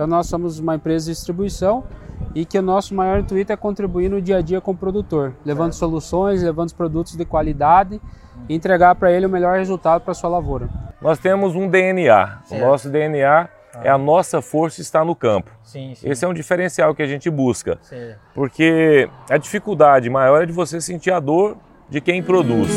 Então nós somos uma empresa de distribuição e que o nosso maior intuito é contribuir no dia a dia com o produtor, levando certo. soluções, levando produtos de qualidade e entregar para ele o melhor resultado para sua lavoura. Nós temos um DNA. Certo. O nosso DNA ah. é a nossa força está no campo. Sim, sim. Esse é um diferencial que a gente busca. Sim. Porque a dificuldade maior é de você sentir a dor de quem produz.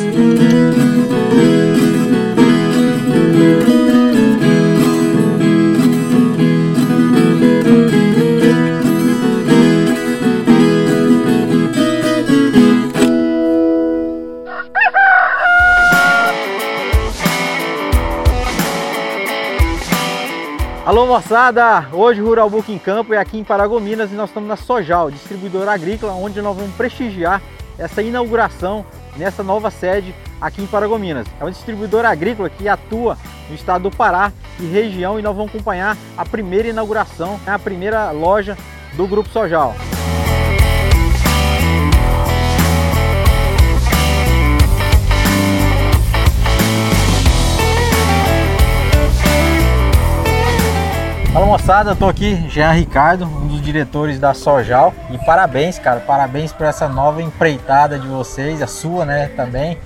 Moçada, hoje Rural Book em Campo é aqui em Paragominas e nós estamos na Sojal, distribuidora agrícola, onde nós vamos prestigiar essa inauguração nessa nova sede aqui em Paragominas. É uma distribuidora agrícola que atua no estado do Pará e região e nós vamos acompanhar a primeira inauguração, a primeira loja do Grupo Sojal. Fala moçada, eu tô aqui, Jean Ricardo, um dos diretores da Sojal e parabéns, cara, parabéns por essa nova empreitada de vocês, a sua, né, também,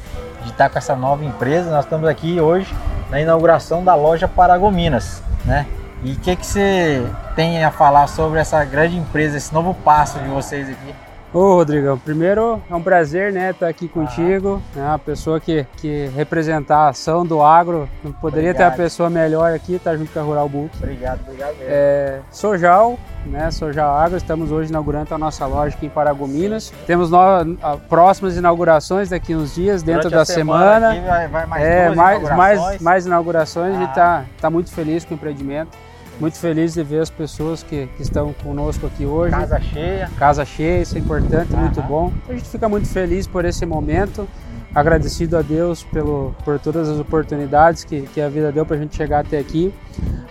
de estar com essa nova empresa. Nós estamos aqui hoje na inauguração da loja Paragominas, né? E o que, que você tem a falar sobre essa grande empresa, esse novo passo de vocês aqui? Ô Rodrigão, primeiro é um prazer né, estar aqui contigo, ah. né, a pessoa que, que representar a ação do agro, não poderia obrigado. ter a pessoa melhor aqui, tá junto com a Rural Book. Obrigado, obrigado mesmo. É, Sojal, né, Sojal Agro, estamos hoje inaugurando a nossa loja aqui em Paragominas. Temos no, a, próximas inaugurações daqui uns dias, dentro Durante da semana. semana. Vai, vai mais é, mais, inaugurações. mais, mais inaugurações, ah. a gente está tá muito feliz com o empreendimento. Muito feliz de ver as pessoas que, que estão conosco aqui hoje. Casa cheia. Casa cheia, isso é importante, uhum. muito bom. A gente fica muito feliz por esse momento, agradecido a Deus pelo, por todas as oportunidades que, que a vida deu para a gente chegar até aqui.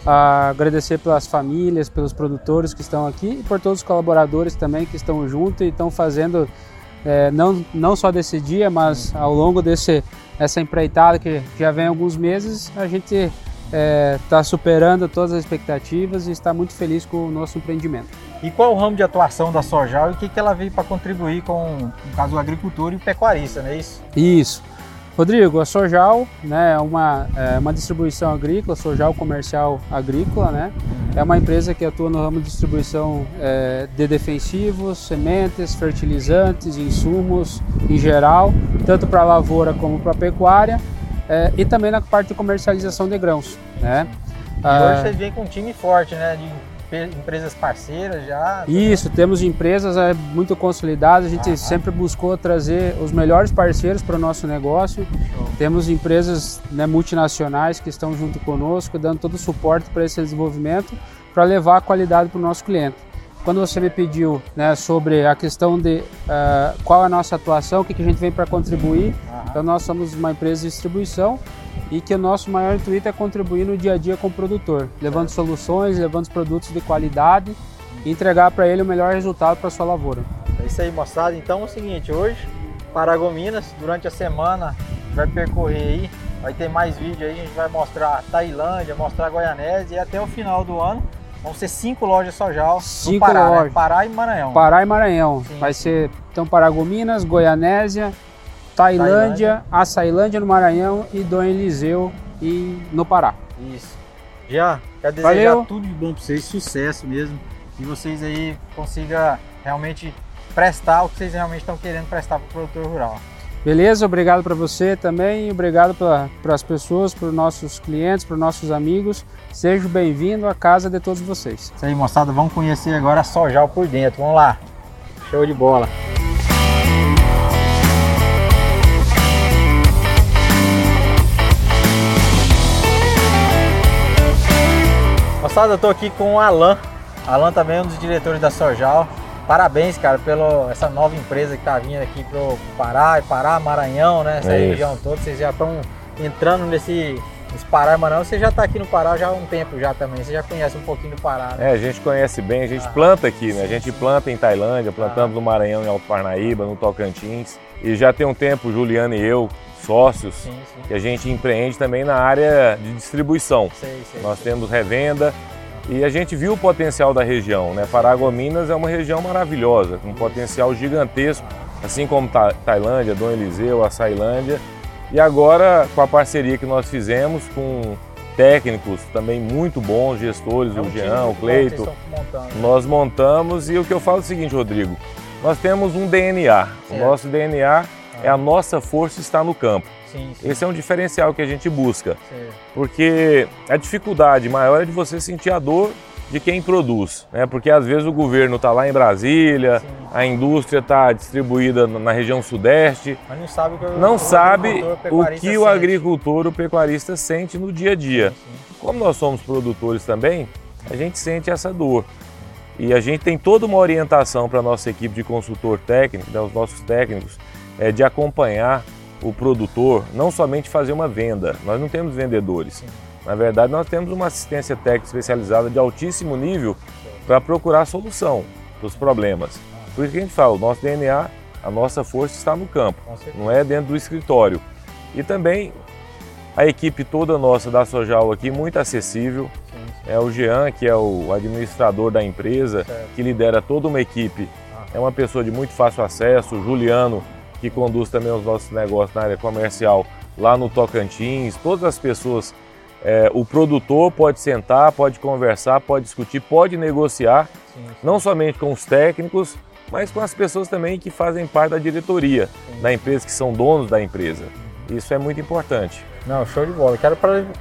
Agradecer pelas famílias, pelos produtores que estão aqui e por todos os colaboradores também que estão juntos e estão fazendo é, não, não só desse dia, mas ao longo desse, dessa empreitada que já vem alguns meses, a gente está é, tá superando todas as expectativas e está muito feliz com o nosso empreendimento. E qual é o ramo de atuação da Sojal e o que, que ela veio para contribuir com, no caso, o agricultor e o pecuarista, não é isso? Isso. Rodrigo, a Sojal né, é uma, é uma distribuição agrícola, Sojal Comercial Agrícola, né? É uma empresa que atua no ramo de distribuição é, de defensivos, sementes, fertilizantes, insumos em geral, tanto para lavoura como para pecuária é, e também na parte de comercialização de grãos. Né? E hoje ah, você vem com um time forte, né? De empresas parceiras já. Isso, temos empresas é, muito consolidadas, a gente ah, sempre buscou trazer os melhores parceiros para o nosso negócio. Show. Temos empresas né, multinacionais que estão junto conosco, dando todo o suporte para esse desenvolvimento, para levar a qualidade para o nosso cliente. Quando você me pediu né, sobre a questão de uh, qual é a nossa atuação, o que, que a gente vem para contribuir, então nós somos uma empresa de distribuição e que o nosso maior intuito é contribuir no dia a dia com o produtor, levando soluções, levando produtos de qualidade e entregar para ele o melhor resultado para sua lavoura. É isso aí, moçada. Então é o seguinte, hoje, Paragominas, durante a semana, vai percorrer aí, vai ter mais vídeo aí, a gente vai mostrar Tailândia, mostrar Goianésia e até o final do ano Vão ser cinco lojas Sojal cinco no Pará, lojas. Né? Pará e Maranhão. Pará e Maranhão. Sim, Vai ser então Paragominas, Goianésia, Tailândia, Tailândia, Açailândia no Maranhão e Dom Eliseu e no Pará. Isso. Já, quero desejar Valeu. tudo de bom para vocês, sucesso mesmo. E vocês aí consigam realmente prestar o que vocês realmente estão querendo prestar para o produtor rural. Beleza? Obrigado para você também, obrigado para as pessoas, para os nossos clientes, para os nossos amigos. Seja bem-vindo à casa de todos vocês. Isso aí, moçada, vamos conhecer agora a Sojal por dentro. Vamos lá. Show de bola. Moçada, eu tô aqui com o Alan. Alan também é um dos diretores da Sojal. Parabéns, cara, pela essa nova empresa que tá vindo aqui pro Pará, Pará, Maranhão, né? Essa é região toda, vocês já estão entrando nesse, nesse Pará e Maranhão. Você já está aqui no Pará já há um tempo já também, você já conhece um pouquinho do Pará, né? É, a gente conhece bem, a gente ah, planta aqui, né? A gente planta em Tailândia, plantamos ah. no Maranhão, em Alto Parnaíba, no Tocantins. E já tem um tempo, Juliano e eu, sócios, sim, sim. que a gente empreende também na área de distribuição. Sei, sei, Nós sei. temos revenda, E a gente viu o potencial da região, né? Paragominas é uma região maravilhosa, com um potencial gigantesco, assim como Tailândia, Dom Eliseu, a Sailândia. E agora, com a parceria que nós fizemos com técnicos também muito bons, gestores, é um o Jean, o Cleito, nós montamos e o que eu falo é o seguinte, Rodrigo, nós temos um DNA, certo. o nosso DNA ah. é a nossa força está no campo. Sim, sim. Esse é um diferencial que a gente busca. Sim. Porque a dificuldade maior é de você sentir a dor de quem produz, né? Porque às vezes o governo está lá em Brasília, Sim. a indústria está distribuída na região sudeste, mas não sabe o que, não o, sabe o, que o agricultor, o pecuarista sente no dia a dia. Sim, Como nós somos produtores também, a gente sente essa dor. E a gente tem toda uma orientação para a nossa equipe de consultor técnico, né, os nossos técnicos, é, de acompanhar o produtor, não somente fazer uma venda, nós não temos vendedores. Sim. Na verdade, nós temos uma assistência técnica especializada de altíssimo nível para procurar solução dos problemas. Por isso que a gente fala, o nosso DNA, a nossa força está no campo, não é dentro do escritório. E também a equipe toda nossa da Sojal aqui, muito acessível. É o Jean, que é o administrador da empresa, que lidera toda uma equipe. É uma pessoa de muito fácil acesso. O Juliano, que conduz também os nossos negócios na área comercial lá no Tocantins. Todas as pessoas, é, o produtor pode sentar, pode conversar, pode discutir, pode negociar, sim, sim. não somente com os técnicos, mas com as pessoas também que fazem parte da diretoria sim. da empresa, que são donos da empresa. Isso é muito importante. Não, show de bola. Quero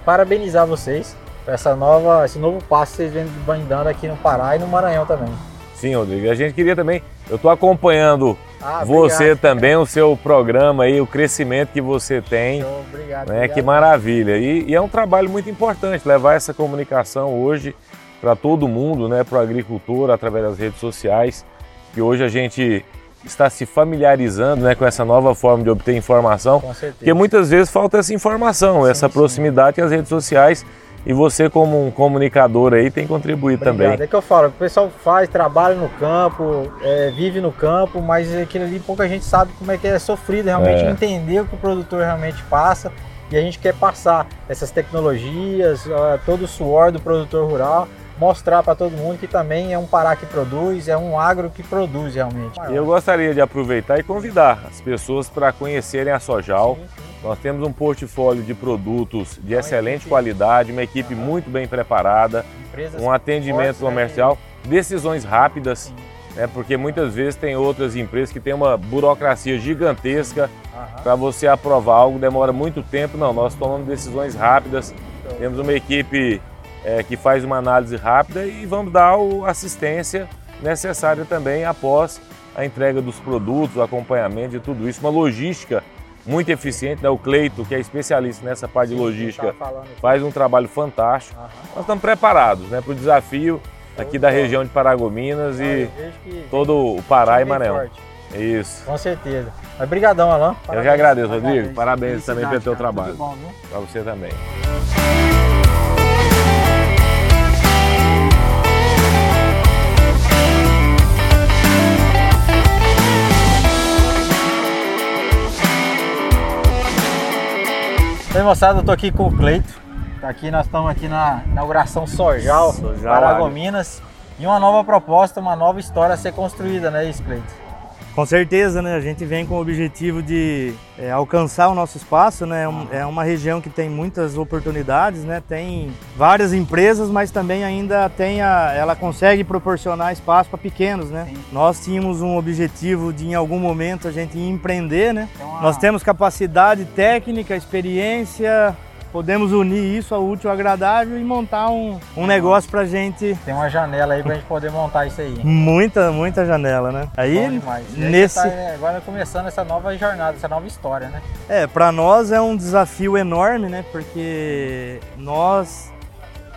parabenizar vocês por essa nova, esse novo passo que vocês vêm dando aqui no Pará e no Maranhão também. Sim, Rodrigo. A gente queria também, eu estou acompanhando ah, você também, o seu programa aí, o crescimento que você tem. Show, obrigado, né? obrigado. Que maravilha. E, e, é um trabalho muito importante levar essa comunicação hoje para todo mundo, né? Para o agricultor, através das redes sociais, que hoje a gente está se familiarizando né, com essa nova forma de obter informação. Com certeza. Porque muitas vezes falta essa informação, sim, essa proximidade sim. que as redes sociais e você, como um comunicador aí, tem contribuído Obrigado. também. É que eu falo, o pessoal faz, trabalha no campo, é, vive no campo, mas aquilo ali pouca gente sabe como é que é sofrido realmente é. entender o que o produtor realmente passa. E a gente quer passar essas tecnologias, todo o suor do produtor rural, mostrar para todo mundo que também é um Pará que produz, é um agro que produz realmente. Eu gostaria de aproveitar e convidar as pessoas para conhecerem a Sojal. Sim, sim. Nós temos um portfólio de produtos de excelente qualidade, uma equipe muito bem preparada, um atendimento né, comercial, decisões rápidas, né, porque muitas vezes tem outras empresas que têm uma burocracia gigantesca para você aprovar algo, demora muito tempo. Não, nós tomamos decisões rápidas, temos uma equipe é, que faz uma análise rápida e vamos dar a assistência necessária também após a entrega dos produtos, o acompanhamento e tudo isso, uma logística muito eficiente, né? O Cleito, que é especialista nessa parte Sim, de logística, faz um trabalho fantástico. Uhum. Nós estamos preparados né, para o desafio aqui da região de Paragominas ah, e todo o Pará e Maranhão. Forte. Isso. Com certeza. Mas brigadão, Alain. Eu que agradeço, Rodrigo. Parabéns, Parabéns também pelo teu trabalho. Para você também. Oi moçada, eu tô aqui com o Cleito. Tá aqui, nós estamos aqui na inauguração Sojal, Sojal Paragominas. E uma nova proposta, uma nova história a ser construída, né, isso, Cleito? Com certeza, né? A gente vem com o objetivo de é, alcançar o nosso espaço, né? É uma região que tem muitas oportunidades, né? Tem várias empresas, mas também ainda tem a, ela consegue proporcionar espaço para pequenos, né? Sim. Nós tínhamos um objetivo de em algum momento a gente empreender, né? Então, Nós temos capacidade técnica, experiência, podemos unir isso ao útil ao agradável e montar um, um negócio pra gente. Tem uma janela aí pra gente poder montar isso aí. Muita, muita janela, né? Aí, nesse... Tá, né, agora começando essa nova jornada, essa nova história, né? É, pra nós é um desafio enorme, né? Porque nós,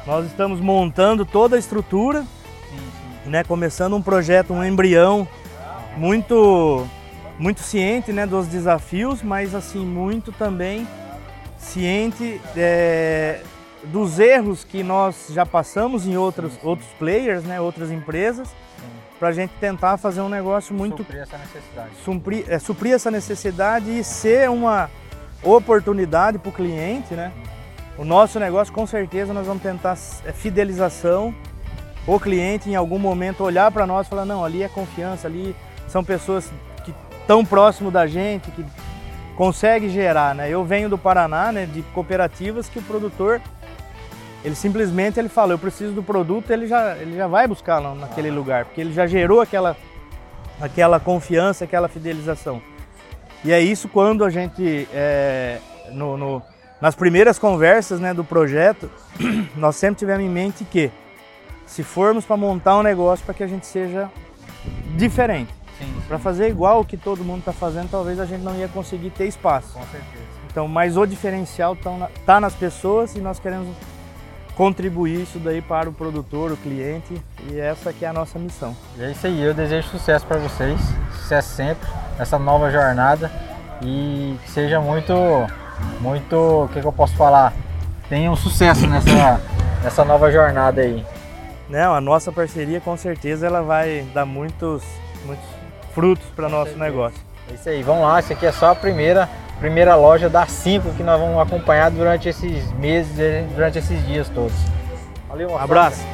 nós estamos montando toda a estrutura, sim, sim. né? Começando um projeto, um embrião muito muito ciente né, dos desafios, mas assim muito também ciente é, dos erros que nós já passamos em outros, outros players, né, outras empresas, para a gente tentar fazer um negócio muito... Suprir essa necessidade. Suprir, é, suprir essa necessidade e ser uma oportunidade para o cliente, né? O nosso negócio, com certeza, nós vamos tentar é, fidelização o cliente em algum momento olhar para nós e falar, não, ali é confiança, ali são pessoas que estão próximo da gente, que consegue gerar, né? Eu venho do Paraná, né, de cooperativas que o produtor ele simplesmente ele fala, eu preciso do produto, ele já, ele já vai buscar lá naquele lugar, porque ele já gerou aquela, aquela confiança, aquela fidelização. E é isso quando a gente, é, no, no, nas primeiras conversas né, do projeto, nós sempre tivemos em mente que se formos para montar um negócio para que a gente seja diferente, para fazer igual o que todo mundo está fazendo, talvez a gente não ia conseguir ter espaço. Com certeza. Então, mas o diferencial está tá nas pessoas e nós queremos contribuir isso daí para o produtor, o cliente e essa que é a nossa missão. E é isso aí, eu desejo sucesso para vocês, sucesso sempre nessa nova jornada e que seja muito, muito, o que, que eu posso falar, tenha um sucesso nessa, nessa nova jornada aí. Não, a nossa parceria com certeza ela vai dar muitos, muitos frutos para nosso certeza. negócio. É isso aí, vamos lá, isso aqui é só a primeira primeira loja das cinco que nós vamos acompanhar durante esses meses, durante esses dias todos. Valeu, um abraço.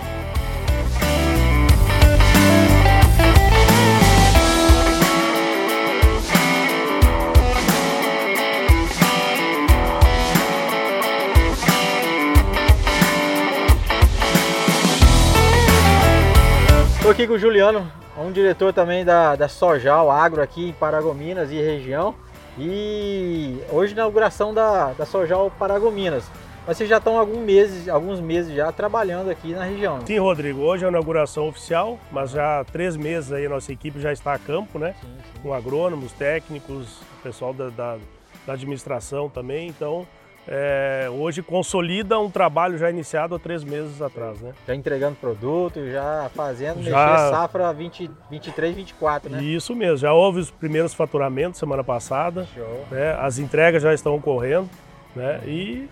Estou aqui com o Juliano, um diretor também da, da Sojal Agro aqui em Paragominas e região. E hoje inauguração da, da Sojal Paragominas. Mas vocês já estão alguns meses, alguns meses já trabalhando aqui na região. Sim, Rodrigo. Hoje é a inauguração oficial, mas já há três meses aí a nossa equipe já está a campo, né? Sim, sim. Com agrônomos, técnicos, pessoal da, da, da administração também. Então, é, hoje consolida um trabalho já iniciado há três meses atrás, né? Já entregando produto, já fazendo já... mexer safra 20, 23, 24, né? Isso mesmo, já houve os primeiros faturamentos semana passada, né? as entregas já estão ocorrendo, né? E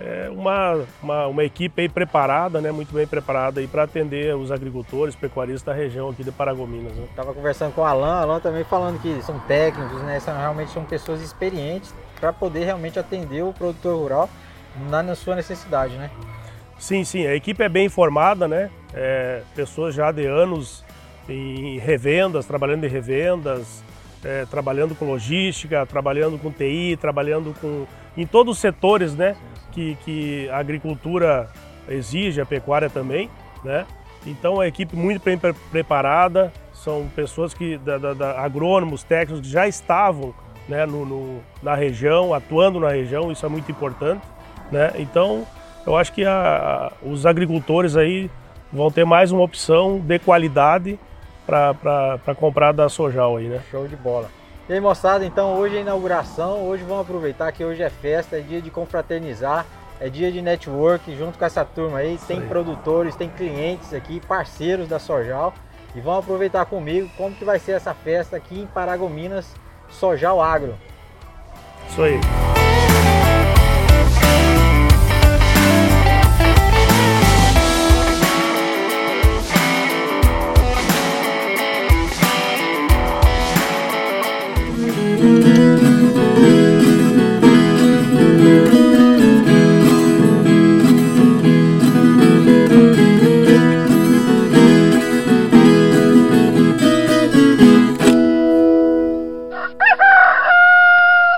é uma, uma, uma, equipe preparada, né, muito bem preparada para atender os agricultores, pecuaristas da região aqui de Paragominas. Né? Tava conversando com o Alan, Alan também falando que são técnicos, né, são, realmente são pessoas experientes para poder realmente atender o produtor rural na, na, sua necessidade, né? Sim, sim, a equipe é bem formada, né, é, pessoas já de anos em revendas, trabalhando em revendas, é, trabalhando com logística, trabalhando com TI, trabalhando com em todos os setores, né? que, que a agricultura exige, a pecuária também, né? Então a equipe muito bem preparada, são pessoas que, da, da, da agrônomos, técnicos que já estavam né, no, no, na região, atuando na região, isso é muito importante, né? Então eu acho que a, os agricultores aí vão ter mais uma opção de qualidade para comprar da Sojal aí, né? Show de bola. E aí moçada, então hoje é inauguração, hoje vamos aproveitar que hoje é festa, é dia de confraternizar, é dia de network junto com essa turma aí, tem aí. produtores, tem clientes aqui, parceiros da Sojal e vão aproveitar comigo como que vai ser essa festa aqui em Paragominas, Sojal Agro. Isso aí.